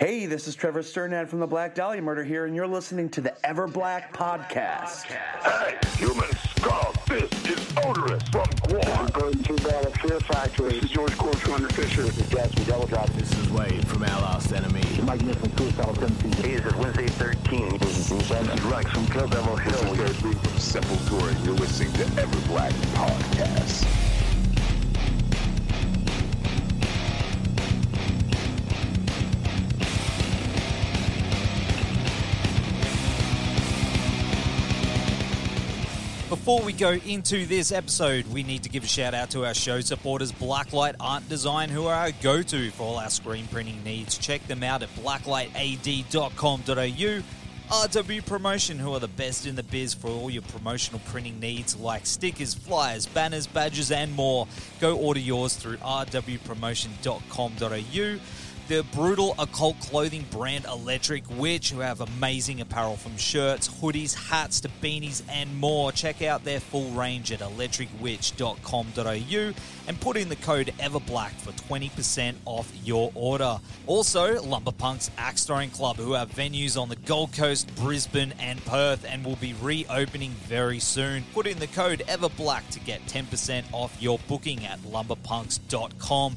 Hey, this is Trevor Strnad from the Black Dahlia Murder here, and you're listening to the Ever Black Podcast. Hey, human skull, this is Oderus from GWAR. Going to Battle Fear Factory. This is George Corpsegrinder Fisher. This is Gatsby Double Drop. This is Wade from Our Last Enemy. Mike Nick from Suicidal Tendencies. Hey, this is Wednesday 13. This is Bruce This is Rex from Kill Devil Hill. This is Gary Lee from Sepultura. You're listening to Ever Black Podcast. Before we go into this episode, we need to give a shout out to our show supporters, Blacklight Art Design, who are our go to for all our screen printing needs. Check them out at blacklightad.com.au. RW Promotion, who are the best in the biz for all your promotional printing needs like stickers, flyers, banners, badges, and more. Go order yours through rwpromotion.com.au the brutal occult clothing brand Electric Witch, who have amazing apparel from shirts, hoodies, hats to beanies, and more. Check out their full range at electricwitch.com.au and put in the code EverBlack for 20% off your order. Also, Lumberpunks Axe Throwing Club, who have venues on the Gold Coast, Brisbane, and Perth, and will be reopening very soon. Put in the code EverBlack to get 10% off your booking at lumberpunks.com.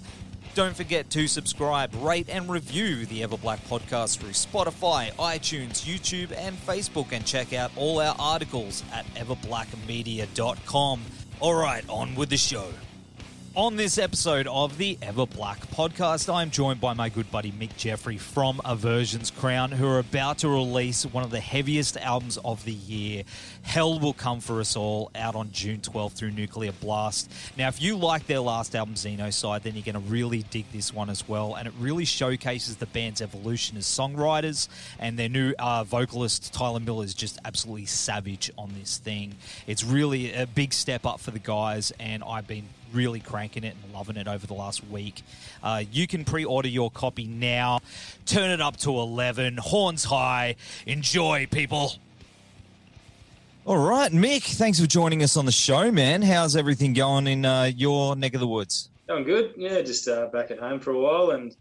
Don't forget to subscribe, rate, and review the Everblack podcast through Spotify, iTunes, YouTube, and Facebook, and check out all our articles at everblackmedia.com. All right, on with the show. On this episode of the Ever Black podcast, I'm joined by my good buddy Mick Jeffrey from Aversion's Crown, who are about to release one of the heaviest albums of the year. Hell Will Come For Us All, out on June 12th through Nuclear Blast. Now, if you like their last album, Xenocide, then you're going to really dig this one as well. And it really showcases the band's evolution as songwriters, and their new uh, vocalist, Tyler Miller, is just absolutely savage on this thing. It's really a big step up for the guys, and I've been really cranking it and loving it over the last week. Uh, you can pre order your copy now. Turn it up to 11. Horns high. Enjoy, people. All right, Mick, thanks for joining us on the show, man. How's everything going in uh, your neck of the woods? Going good. Yeah, just uh, back at home for a while and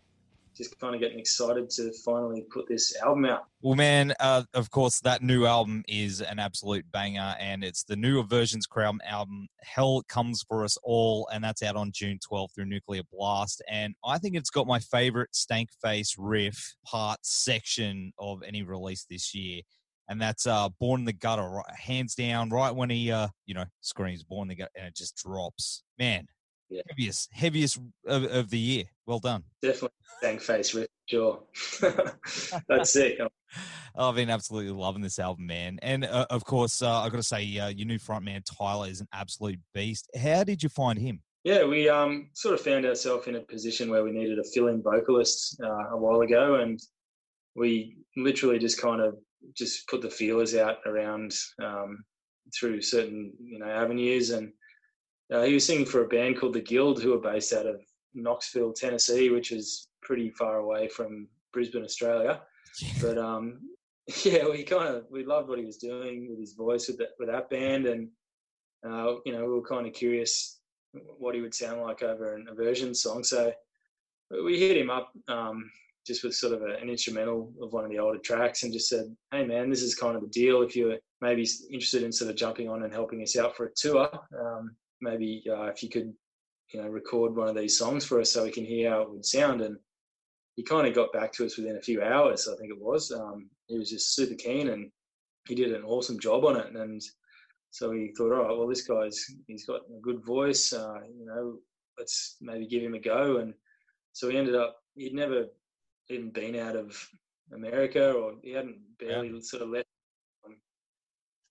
just kind of getting excited to finally put this album out. Well, man, uh, of course, that new album is an absolute banger, and it's the new Aversion's Crown album, Hell Comes For Us All, and that's out on June 12th through Nuclear Blast. And I think it's got my favorite stank face riff part section of any release this year. And that's uh, Born in the Gutter, right, hands down, right when he, uh, you know, screams Born in the Gutter, and it just drops. Man, Yeah. heaviest, heaviest of, of the year. Well done. Definitely stank face, Rick, sure. That's it. I've been absolutely loving this album, man. And uh, of course, uh, I've got to say, uh, your new frontman, Tyler, is an absolute beast. How did you find him? Yeah, we um, sort of found ourselves in a position where we needed a fill-in vocalist uh, a while ago, and we literally just kind of just put the feelers out around um, through certain you know avenues, and uh, he was singing for a band called the Guild, who are based out of Knoxville, Tennessee, which is pretty far away from Brisbane, Australia. But um, yeah, we kind of we loved what he was doing with his voice with that with that band, and uh, you know we were kind of curious what he would sound like over an aversion song. So we hit him up um, just with sort of a, an instrumental of one of the older tracks, and just said, "Hey man, this is kind of the deal. If you're maybe interested in sort of jumping on and helping us out for a tour, um, maybe uh, if you could." You know, record one of these songs for us so we can hear how it would sound. And he kind of got back to us within a few hours, I think it was. Um, he was just super keen and he did an awesome job on it. And so we thought, all right, well, this guy's he's got a good voice. Uh, you know, let's maybe give him a go. And so he ended up he'd never even been out of America or he hadn't barely sort of left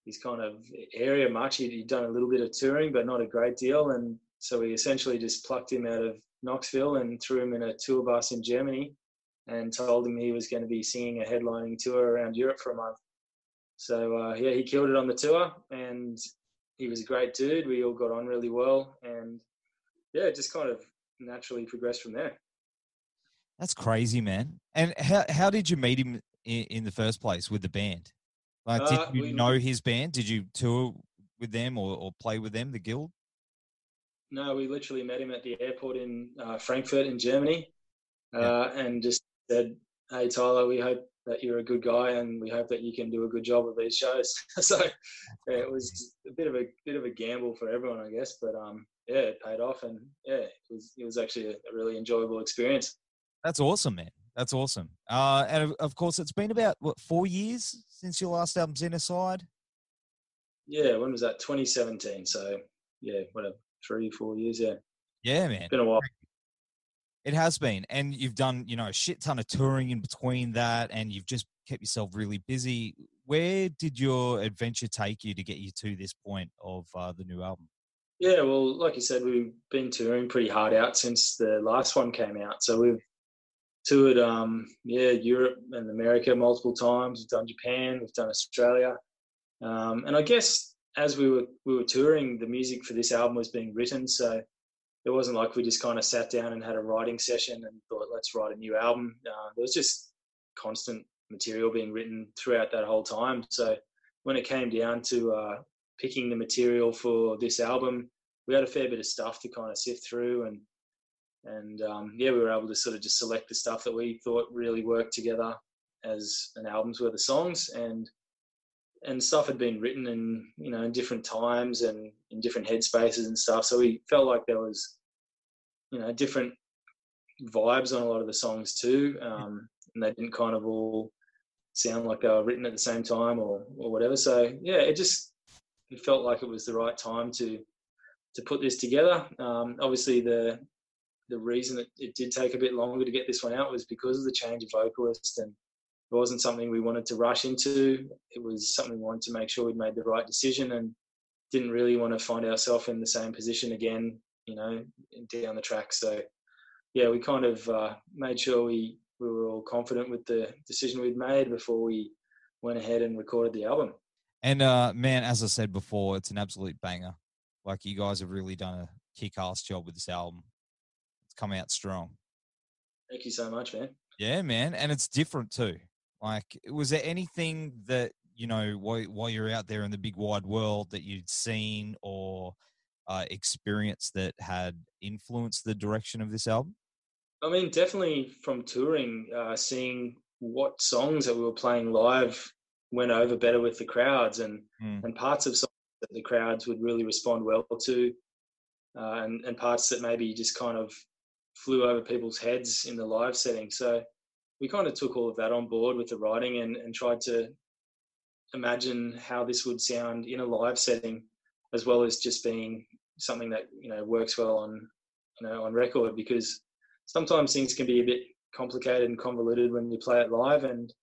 his kind of area much. He'd, he'd done a little bit of touring, but not a great deal. And so we essentially just plucked him out of Knoxville and threw him in a tour bus in Germany and told him he was going to be singing a headlining tour around Europe for a month. So uh, yeah, he killed it on the tour, and he was a great dude. We all got on really well, and yeah, just kind of naturally progressed from there. That's crazy, man. And how how did you meet him in, in the first place with the band? Like, did Uh, you we- know his band? Did you tour with them or, or play with them, the guild? No, we literally met him at the airport in uh, Frankfurt in Germany, uh, and just said, "Hey Tyler, we hope that you're a good guy, and we hope that you can do a good job of these shows." so yeah, it was a bit of a bit of a gamble for everyone, I guess, but um, yeah, it paid off, and yeah, it was it was actually a, a really enjoyable experience. That's awesome, man. That's awesome. Uh, and of, of course, it's been about what four years since your last album, Xenocide. Yeah, when was that? 2017. So yeah, whatever, three, four years. Yeah, Yeah, man. been a while. It has been, and you've done you know a shit ton of touring in between that, and you've just kept yourself really busy. Where did your adventure take you to get you to this point of uh, the new album? Yeah, well, like you said, we've been touring pretty hard out since the last one came out. So we've toured, um, yeah, Europe and America multiple times. We've done Japan, we've done Australia, um, and I guess as we were we were touring, the music for this album was being written. So it wasn't like we just kind of sat down and had a writing session and thought, let's write a new album. Uh, there was just constant material being written throughout that whole time. So when it came down to uh, picking the material for this album, we had a fair bit of stuff to kind of sift through, and and um, yeah, we were able to sort of just select the stuff that we thought really worked together as an album's worth of songs, and and stuff had been written in you know in different times and in different headspaces and stuff. So we felt like there was you know different vibes on a lot of the songs too, um, and they didn't kind of all sound like they were written at the same time or or whatever. So yeah, it just it felt like it was the right time to to put this together. Um, obviously, the the reason that it did take a bit longer to get this one out was because of the change of vocalist, and it wasn't something we wanted to rush into. It was something we wanted to make sure we'd made the right decision, and didn't really want to find ourselves in the same position again, you know, down the track. So, yeah, we kind of uh, made sure we we were all confident with the decision we'd made before we went ahead and recorded the album. And uh, man, as I said before, it's an absolute banger. Like you guys have really done a kick-ass job with this album. Come out strong. Thank you so much, man. Yeah, man, and it's different too. Like, was there anything that you know while while you're out there in the big wide world that you'd seen or uh, experienced that had influenced the direction of this album? I mean, definitely from touring, uh, seeing what songs that we were playing live went over better with the crowds, and Mm. and parts of songs that the crowds would really respond well to, uh, and and parts that maybe just kind of flew over people's heads in the live setting. So we kind of took all of that on board with the writing and and tried to imagine how this would sound in a live setting, as well as just being something that you know works well on you know on record because sometimes things can be a bit complicated and convoluted when you play it live and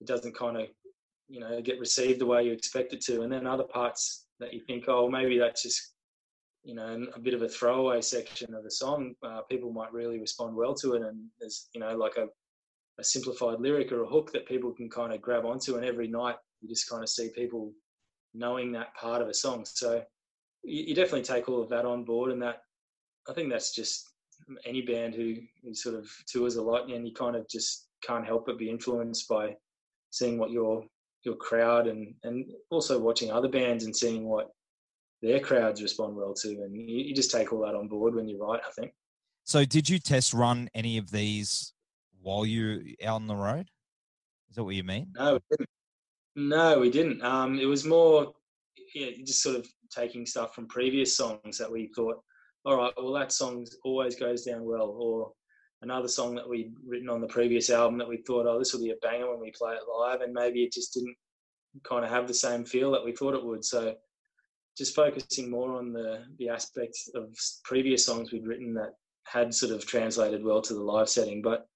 it doesn't kind of you know get received the way you expect it to and then other parts that you think oh maybe that's just you know a bit of a throwaway section of the song uh, people might really respond well to it. And there's you know like a, a simplified lyric or a hook that people can kind of grab onto. And every night you just kind of see people knowing that part of a song. So you, you definitely take all of that on board. And that i think that's just any band who, who sort of tours a lot and you kind of just can't help but be influenced by seeing what your your crowd and and also watching other bands and seeing what their crowds respond well to and you, you just take all that on board when you write i think So, did you test run any of these while you're out on the road? Is that what you mean? no we didn't. no we didn't um it was more yeah just sort of taking stuff from previous songs that we thought all right well that song always goes down well or another song that we'd written on the previous album that we thought, oh, this will be a banger when we play it live, and maybe it just didn't kind of have the same feel that we thought it would. So just focusing more on the the aspects of previous songs we'd written that had sort of translated well to the live setting. But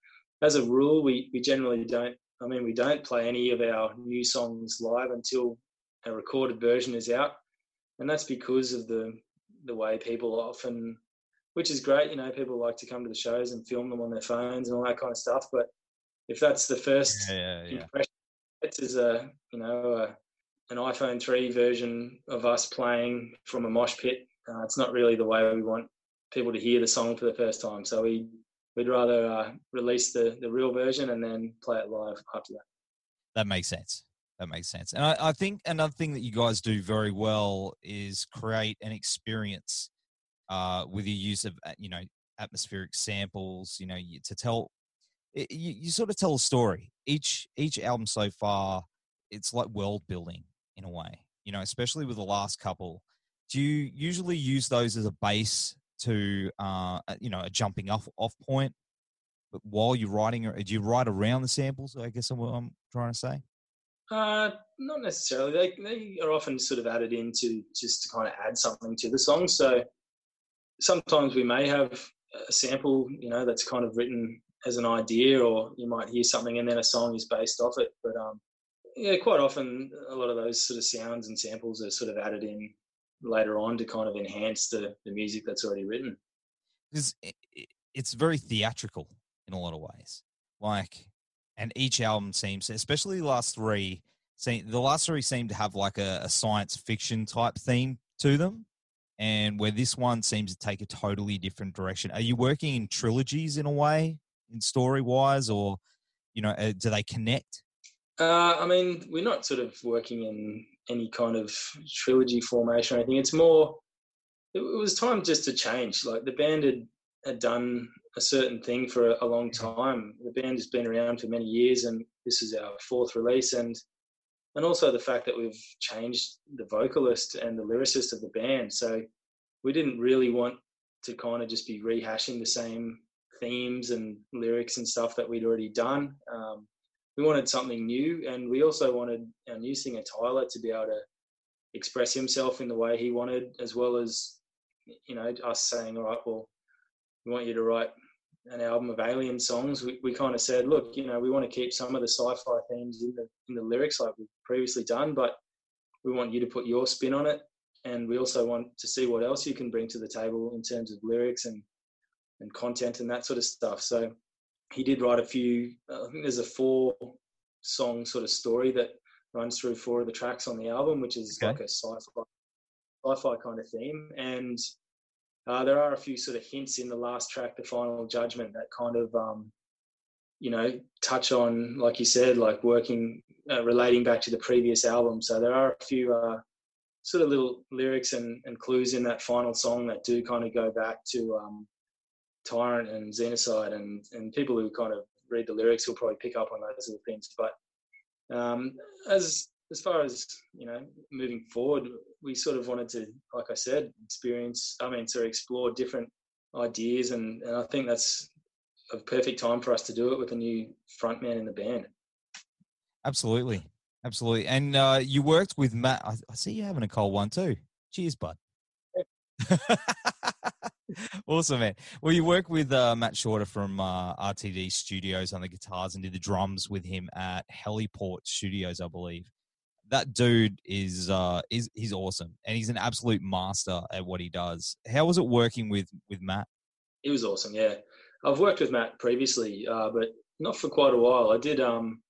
as a rule, we we generally don't. I mean, we don't play any of our new songs live until a recorded version is out, and that's because of the the way people often which is great. You know, people like to come to the shows and film them on their phones and all that kind of stuff. But if that's the first Yeah, yeah, yeah. impression, it's is a you know a, an iPhone three version of us playing from a mosh pit. Uh, it's not really the way we want people to hear the song for the first time. So we we'd rather uh, release the the real version and then play it live after that. That makes sense. That makes sense. And I, I think another thing that you guys do very well is create an experience uh, with your use of, uh, you know, atmospheric samples. You know, to tell, you, you sort of tell a story. Each each album so far, it's like world building in a way. You know, especially with the last couple. Do you usually use those as a base to, uh, you know, a jumping off off point? But while you're writing, or do you write around the samples? I guess what I'm trying to say. Uh, not necessarily. They they are often sort of added in to just to kind of add something to the song. So sometimes we may have a sample, you know, that's kind of written as an idea, or you might hear something and then a song is based off it. But um, yeah, quite often a lot of those sort of sounds and samples are sort of added in later on to kind of enhance the the music that's already written. because it's very theatrical in a lot of ways. Like, and each album seems, especially the last three, seem, the last three seem to have like a, a science fiction type theme to them, and where this one seems to take a totally different direction. Are you working in trilogies in a way, in story wise, or you know, uh, do they connect? Uh, I mean, we're not sort of working in any kind of trilogy formation or anything. It's more, it, was time just to change. Like the band had, had done a certain thing for a, a long time. The band has been around for many years, and this is our fourth release. And and also the fact that we've changed the vocalist and the lyricist of the band. So we didn't really want to kind of just be rehashing the same themes and lyrics and stuff that we'd already done. Um, we wanted something new, and we also wanted our new singer Tyler to be able to express himself in the way he wanted, as well as you know us saying, "All right, well, we want you to write an album of alien songs." We, we kind of said, "Look, you know, we want to keep some of the sci-fi themes in the in the lyrics like we've previously done, but we want you to put your spin on it, and we also want to see what else you can bring to the table in terms of lyrics and and content and that sort of stuff." So he did write a few. I think there's a four song sort of story that runs through four of the tracks on the album, which is Okay. like a sci-fi, sci-fi kind of theme. And uh, there are a few sort of hints in the last track, the final judgment, that kind of, um, you know, touch on, like you said, like working, uh, relating back to the previous album. So there are a few uh, sort of little lyrics and, and clues in that final song that do kind of go back to um, Tyrant and Xenocide, and and people who kind of read the lyrics will probably pick up on those little things. But um, as as far as you know, moving forward, we sort of wanted to, like I said, experience. I mean, sort of explore different ideas, and, and I think that's a perfect time for us to do it with a new frontman in the band. Absolutely, absolutely. And uh, you worked with Matt. I, I see you having a cold one too. Cheers, bud. awesome, man. Well, you work with uh, Matt Shorter from uh, RTD Studios on the guitars and did the drums with him at Heliport Studios, I believe. That dude is uh, is he's awesome, and he's an absolute master at what he does. How was it working with with Matt? He was awesome. Yeah, I've worked with Matt previously, uh, but not for quite a while. I did um,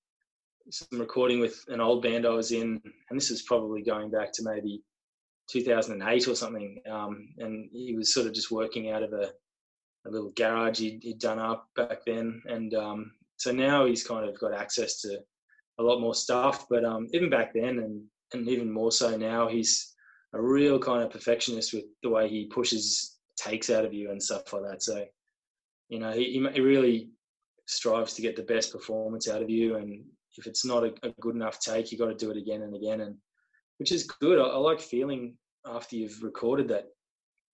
some recording with an old band I was in, and this is probably going back to maybe 2008 or something. Um, and he was sort of just working out of a, a little garage he'd, he'd done up back then, and um, so now he's kind of got access to a lot more stuff. But um, even back then, and and even more so now, he's a real kind of perfectionist with the way he pushes takes out of you and stuff like that. So, you know, he, he he really strives to get the best performance out of you. And if it's not a, a good enough take, you got to do it again and again. And which is good. I, I like feeling after you've recorded that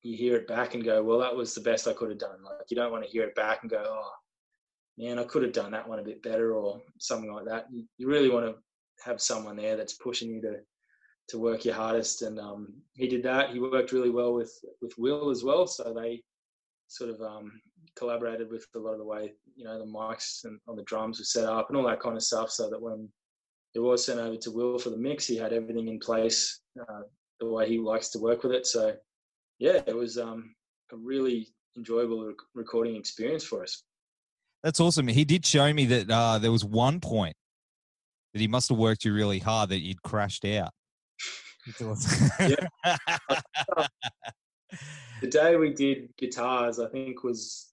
you hear it back and go, well, that was the best I could have done. Like you don't want to hear it back and go, oh man, I could have done that one a bit better or something like that. You, you really want to have someone there that's pushing you to to work your hardest. And um, he did that. He worked really well with with Will as well. So they sort of um, collaborated with a lot of the way you know the mics and on the drums were set up and all that kind of stuff, so that when it was sent over to Will for the mix, he had everything in place uh, the way he likes to work with it. So yeah, it was um, a really enjoyable rec- recording experience for us. That's awesome. He did show me that uh, there was one point that he must have worked you really hard that you'd crashed out. the day we did guitars, I think was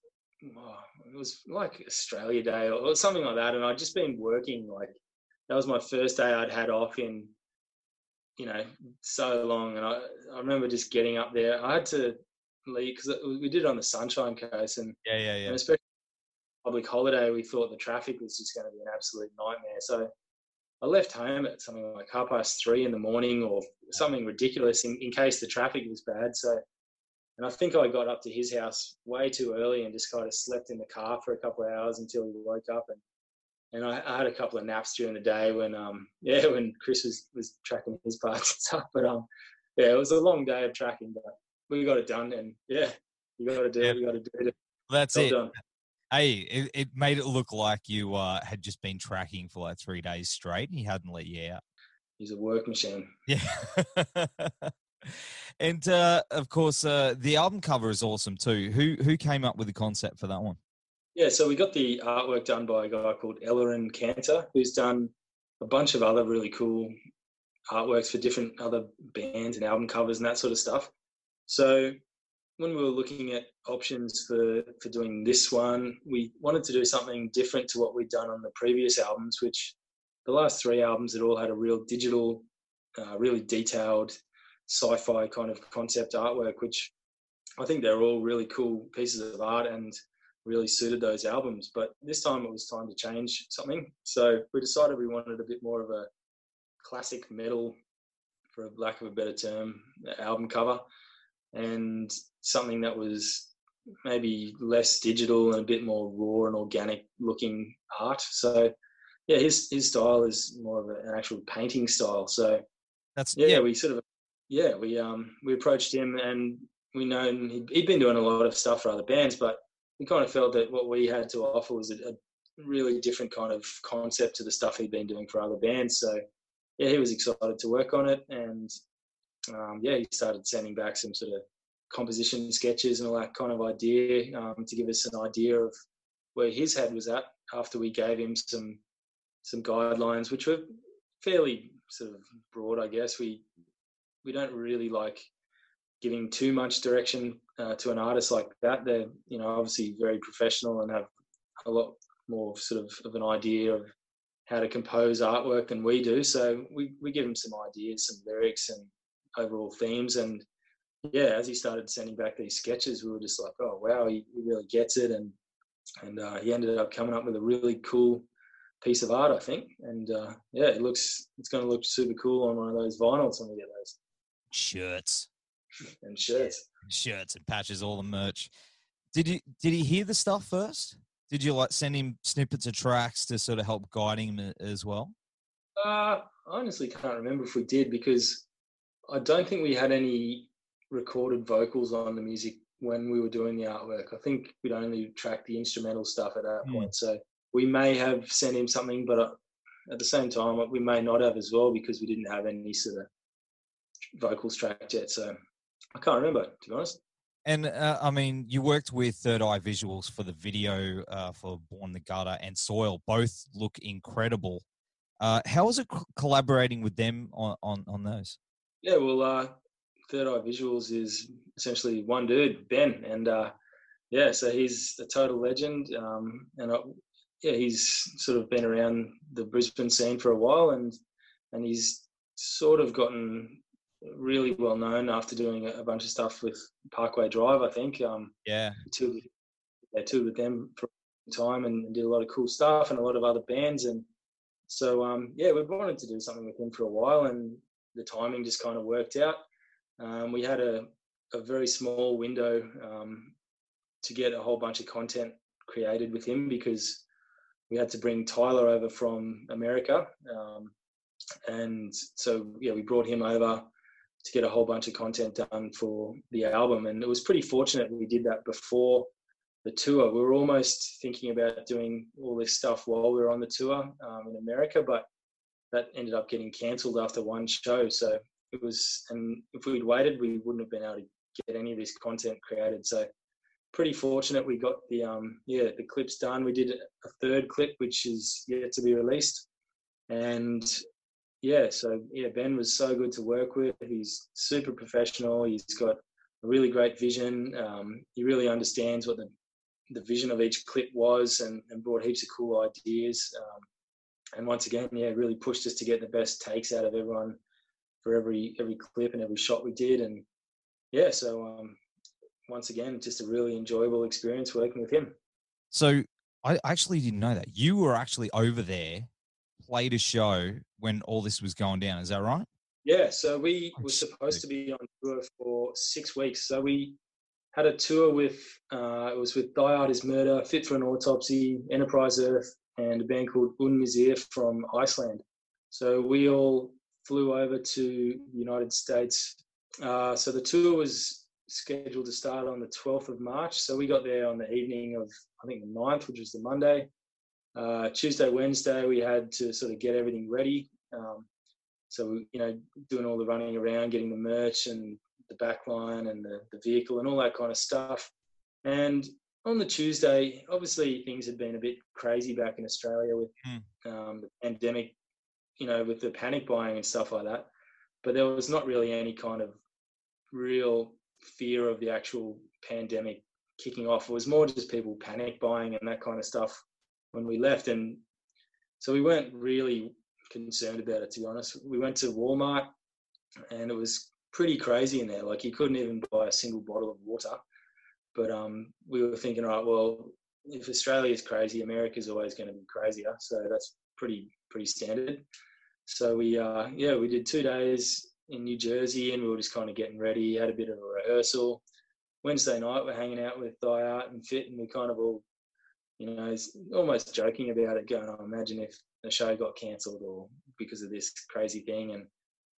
oh, it was like Australia Day or something like that, and I'd just been working like that was my first day I'd had off in you know so long, and I I remember just getting up there. I had to leave because we did it on the Sunshine Coast, and yeah, yeah, yeah. And especially public holiday, we thought the traffic was just going to be an absolute nightmare. So I left home at something like half past three in the morning or something ridiculous in, in case the traffic was bad. So, and I think I got up to his house way too early and just kind of slept in the car for a couple of hours until he woke up. And, and I, I had a couple of naps during the day when, um, yeah, when Chris was, was tracking his parts and stuff. But, um, yeah, it was a long day of tracking, but we got it done. And yeah, you got to do it. You got to do it. That's well it. Done. Hey, it, it made it look like you uh, had just been tracking for like three days straight and he hadn't let you out. He's a work machine. Yeah. and uh, of course, uh, the album cover is awesome too. Who who came up with the concept for that one? Yeah, so we got the artwork done by a guy called Eliran Kantor, who's done a bunch of other really cool artworks for different other bands and album covers and that sort of stuff. So when we were looking at options for for doing this one, we wanted to do something different to what we'd done on the previous albums, which the last three albums had all had a real digital, uh, really detailed sci-fi kind of concept artwork, which I think they're all really cool pieces of art and really suited those albums. But this time it was time to change something, so we decided we wanted a bit more of a classic metal, for lack of a better term, album cover and something that was maybe less digital and a bit more raw and organic looking art. So yeah, his his style is more of an actual painting style. So that's yeah, yeah. we sort of yeah we um we approached him and we known he'd, he'd been doing a lot of stuff for other bands, but we kind of felt that what we had to offer was a, a really different kind of concept to the stuff he'd been doing for other bands. So yeah, he was excited to work on it and um, yeah, he started sending back some sort of composition sketches and all that kind of idea um, to give us an idea of where his head was at after we gave him some some guidelines, which were fairly sort of broad, I guess. We we don't really like giving too much direction uh, to an artist like that. They're you know obviously very professional and have a lot more sort of, of an idea of how to compose artwork than we do. So we, we give them some ideas, some lyrics, and overall themes. And yeah, as he started sending back these sketches, we were just like, oh wow, he, he really gets it, and and uh, he ended up coming up with a really cool piece of art, I think. And uh, yeah, it looks it's going to look super cool on one of those vinyls when we get those shirts and shirts, shirts and patches, all the merch. Did you did he hear the stuff first? Did you like send him snippets of tracks to sort of help guiding him as well? Uh, I honestly can't remember if we did because I don't think we had any recorded vocals on the music when we were doing the artwork. I think we'd only tracked the instrumental stuff at that mm. point. So we may have sent him something, but uh, at the same time, we may not have as well because we didn't have any sort of vocals tracked yet. So I can't remember, to be honest. And uh, I mean, you worked with Third Eye Visuals for the video uh, for Born the Gutter and Soil. Both look incredible. Uh, how was it collaborating with them on, on, on those? Yeah, well, uh, Third Eye Visuals is essentially one dude, Ben, and uh, yeah, so he's a total legend, um, and uh, yeah, he's sort of been around the Brisbane scene for a while, and and he's sort of gotten really well known after doing a, bunch of stuff with Parkway Drive. I think. Um, yeah. Toured, yeah, toured with them for a long time and did a lot of cool stuff and a lot of other bands, and so um, yeah, we wanted to do something with him for a while, and the timing just kind of worked out. Um, we had a, a very small window um, to get a whole bunch of content created with him because we had to bring Tyler over from America. Um, and so, yeah, we brought him over to get a whole bunch of content done for the album. And it was pretty fortunate we did that before the tour. We were almost thinking about doing all this stuff while we were on the tour um, in America, but that ended up getting cancelled after one show. So it was, and if we'd waited, we wouldn't have been able to get any of this content created. So pretty fortunate we got the um yeah the clips done. We did a third clip which is yet to be released, and yeah, so yeah, Ben was so good to work with. He's super professional. He's got a really great vision. Um, he really understands what the the vision of each clip was, and, and brought heaps of cool ideas. Um, and once again, yeah, really pushed us to get the best takes out of everyone for every every clip and every shot we did. And yeah, so um, once again, just a really enjoyable experience working with him. So I actually didn't know that you were actually over there, played a show when all this was going down. Is that right? Yeah. So we were supposed to be on tour for six weeks. So we had a tour with uh, it was with Thy Art Is Murder, Fit for an Autopsy, Enterprise Earth, and a band called Une Misère from Iceland. So we all flew over to the United States. Uh, so the tour was scheduled to start on the 12th of March. So we got there on the evening of, I think, the 9th, which was the Monday. Uh, Tuesday, Wednesday, we had to sort of get everything ready. Um, so, you know, doing all the running around, getting the merch and the back line and the, the vehicle and all that kind of stuff. And on the Tuesday, obviously things had been a bit crazy back in Australia with um, the pandemic, you know, with the panic buying and stuff like that. But there was not really any kind of real fear of the actual pandemic kicking off. It was more just people panic buying and that kind of stuff when we left. And so we weren't really concerned about it, to be honest. We went to Walmart and it was pretty crazy in there. Like you couldn't even buy a single bottle of water. But um, we were thinking, right, well, if Australia is crazy, America's always going to be crazier. So that's pretty pretty standard. So we uh, yeah we did two days in New Jersey and we were just kind of getting ready. Had a bit of a rehearsal. Wednesday night we're hanging out with Thy Art and Fit and we kind of all you know almost joking about it, going, oh, imagine if the show got cancelled or because of this crazy thing and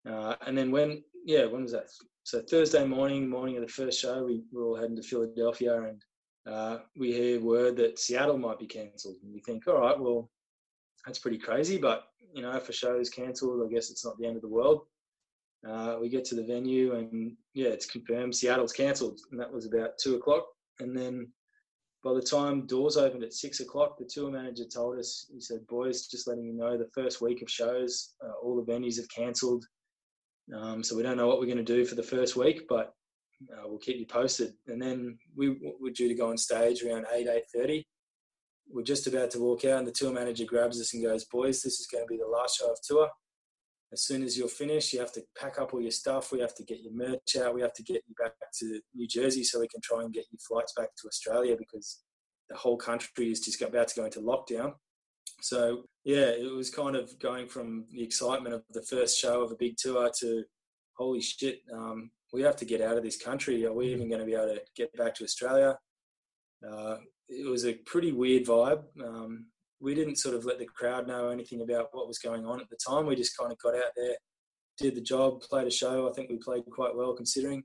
uh, and then when yeah when was that? So Thursday morning, morning of the first show, we were all heading to Philadelphia and uh, we hear word that Seattle might be cancelled, and we think, all right, well, that's pretty crazy, but you know, if a show is cancelled, I guess it's not the end of the world. Uh, we get to the venue, and yeah, it's confirmed Seattle's cancelled, and that was about two o'clock. And then by the time doors opened at six o'clock, the tour manager told us, he said, "Boys, just letting you know, the first week of shows, uh, all the venues have cancelled, um, so we don't know what we're going to do for the first week, but uh, we'll keep you posted." And then we were due to go on stage around eight eight thirty. We're just about to walk out, and the tour manager grabs us and goes, "Boys, this is going to be the last show of tour. As soon as you're finished, you have to pack up all your stuff. We have to get your merch out. We have to get you back to New Jersey so we can try and get your flights back to Australia because the whole country is just about to go into lockdown." So yeah, it was kind of going from the excitement of the first show of a big tour to holy shit, um, we have to get out of this country. Are we even going to be able to get back to Australia? Uh, it was a pretty weird vibe. Um, we didn't sort of let the crowd know anything about what was going on at the time. We just kind of got out there, did the job, played a show. I think we played quite well considering,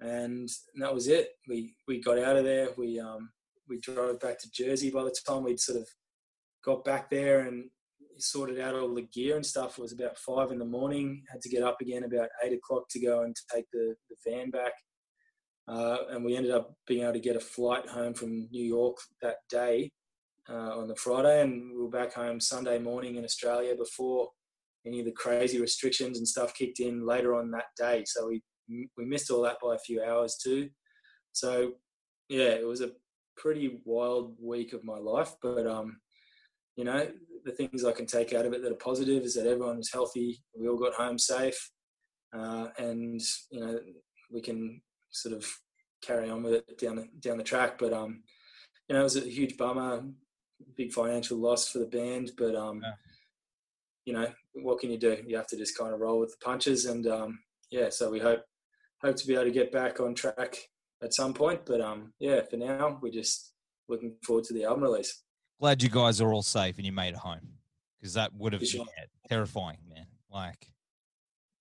and that was it. We we got out of there. We um, we drove back to Jersey. By the time we'd sort of got back there and sorted out all the gear and stuff, it was about five in the morning. Had to get up again about eight o'clock to go and take the, the van back. Uh, and we ended up being able to get a flight home from New York that day uh, on the Friday, and we were back home Sunday morning in Australia before any of the crazy restrictions and stuff kicked in later on that day. So we we missed all that by a few hours too. So yeah, it was a pretty wild week of my life, but um, you know, the things I can take out of it that are positive is that everyone was healthy. We all got home safe, uh, and you know, we can sort of carry on with it down the down the track. But um, you know, it was a huge bummer, big financial loss for the band. But um, Yeah. you know, what can you do? You have to just kind of roll with the punches, and um, yeah. So we hope hope to be able to get back on track at some point. But um, yeah, for now, we're just looking forward to the album release. Glad you guys are all safe and you made it home because that would have For been terrifying, man. Like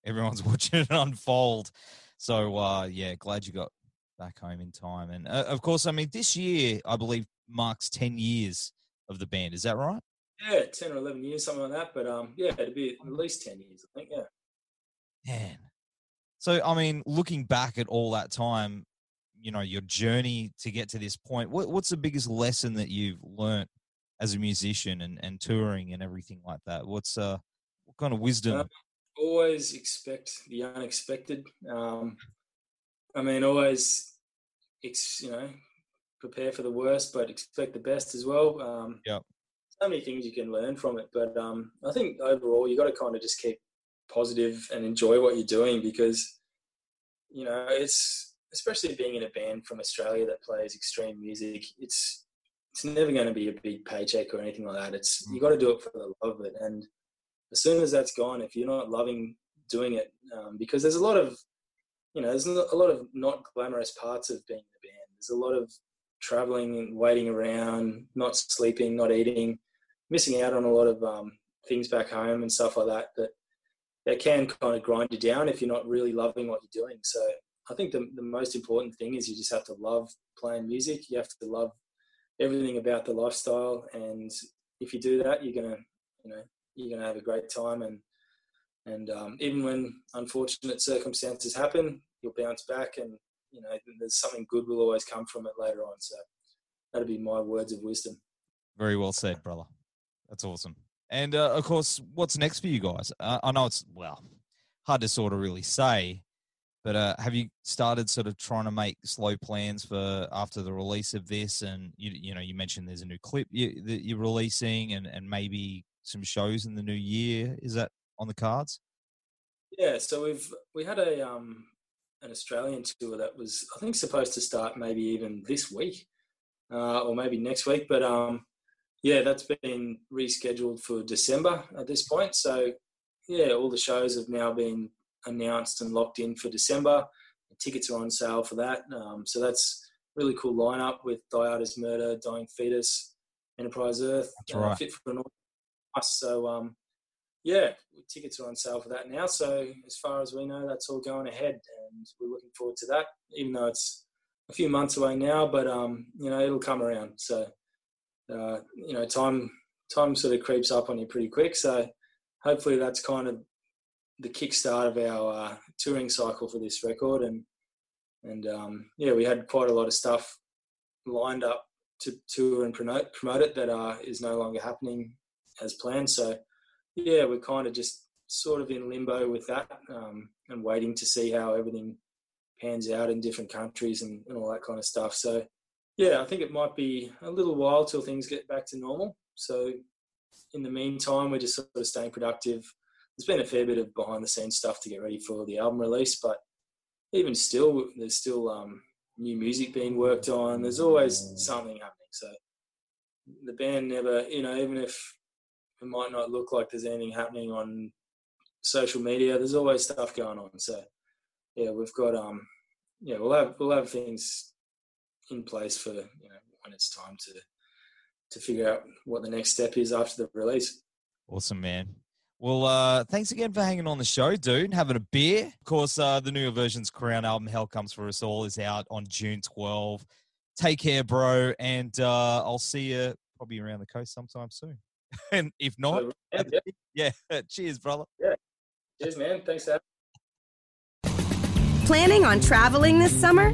everyone's watching it unfold. So uh, yeah, glad you got back home in time. And uh, of course, I mean, this year I believe marks ten years of the band. Is that right? Yeah, ten or eleven years, something like that. But um, yeah, it'd be at least ten years, I think. Yeah. Man. So I mean, looking back at all that time, you know your journey to get to this point. What, what's the biggest lesson that you've learnt as a musician and, and touring and everything like that? What's uh what kind of wisdom? Uh, always expect the unexpected. Um, I mean, always, it's you know, prepare for the worst, but expect the best as well. Um, yeah. So many things you can learn from it, but um, I think overall you got to kind of just keep positive and enjoy what you're doing because, you know, it's especially being in a band from Australia that plays extreme music. It's it's never going to be a big paycheck or anything like that. It's you got to do it for the love of it, and as soon as that's gone, if you're not loving doing it, um, because there's a lot of, you know, there's a lot of not glamorous parts of being in a band. There's a lot of traveling and waiting around, not sleeping, not eating, missing out on a lot of um, things back home and stuff like that. That that can kind of grind you down if you're not really loving what you're doing. So I think the the most important thing is you just have to love playing music. You have to love everything about the lifestyle, and if you do that, you're gonna, you know, you're to have a great time. And and um, even when unfortunate circumstances happen, you'll bounce back, and you know there's something good will always come from it later on. So that'll be my words of wisdom. Very well said, brother. That's awesome. And uh, of course, what's next for you guys? Uh, I know it's well hard to sort of really say, but uh, have you started sort of trying to make slow plans for after the release of this? And you, you know, you mentioned there's a new clip you, that you're releasing, and and maybe some shows in the new year. Is that on the cards? Yeah, so we've we had a um an Australian tour that was I think supposed to start maybe even this week uh, or maybe next week, but um yeah, that's been rescheduled for December at this point. So yeah, all the shows have now been announced and locked in for December. The tickets are on sale for that. Um, so that's really cool lineup with Thy Art Is Murder, Dying Fetus, Enterprise Earth, uh, right. Fit for an so um, yeah, tickets are on sale for that now. So as far as we know, that's all going ahead, and we're looking forward to that. Even though it's a few months away now, but um, you know it'll come around. So uh, you know time time sort of creeps up on you pretty quick. So hopefully that's kind of the kickstart of our uh, touring cycle for this record, and and um, yeah, we had quite a lot of stuff lined up to tour and promote promote it that uh, is no longer happening as planned. So yeah, we're kind of just sort of in limbo with that um, and waiting to see how everything pans out in different countries and, and all that kind of stuff. So yeah, I think it might be a little while till things get back to normal. So in the meantime, we're just sort of staying productive. There's been a fair bit of behind the scenes stuff to get ready for the album release, but even still, there's still um, new music being worked on. There's always something happening. So the band never, you know, even if it might not look like there's anything happening on social media. There's always stuff going on. So yeah, we've got um yeah, we'll have we'll have things in place for you know when it's time to to figure out what the next step is after the release. Awesome, man. Well, uh, thanks again for hanging on the show, dude. Having a beer. Of course, uh, the new Aversion's Crown album, Hell Comes For Us All, is out on June 12. Take care, bro. And uh, I'll see you probably around the coast sometime soon. and if not, yeah, yeah. yeah. cheers, brother. Yeah. Cheers, man. Thanks, Dad. Planning on traveling this summer?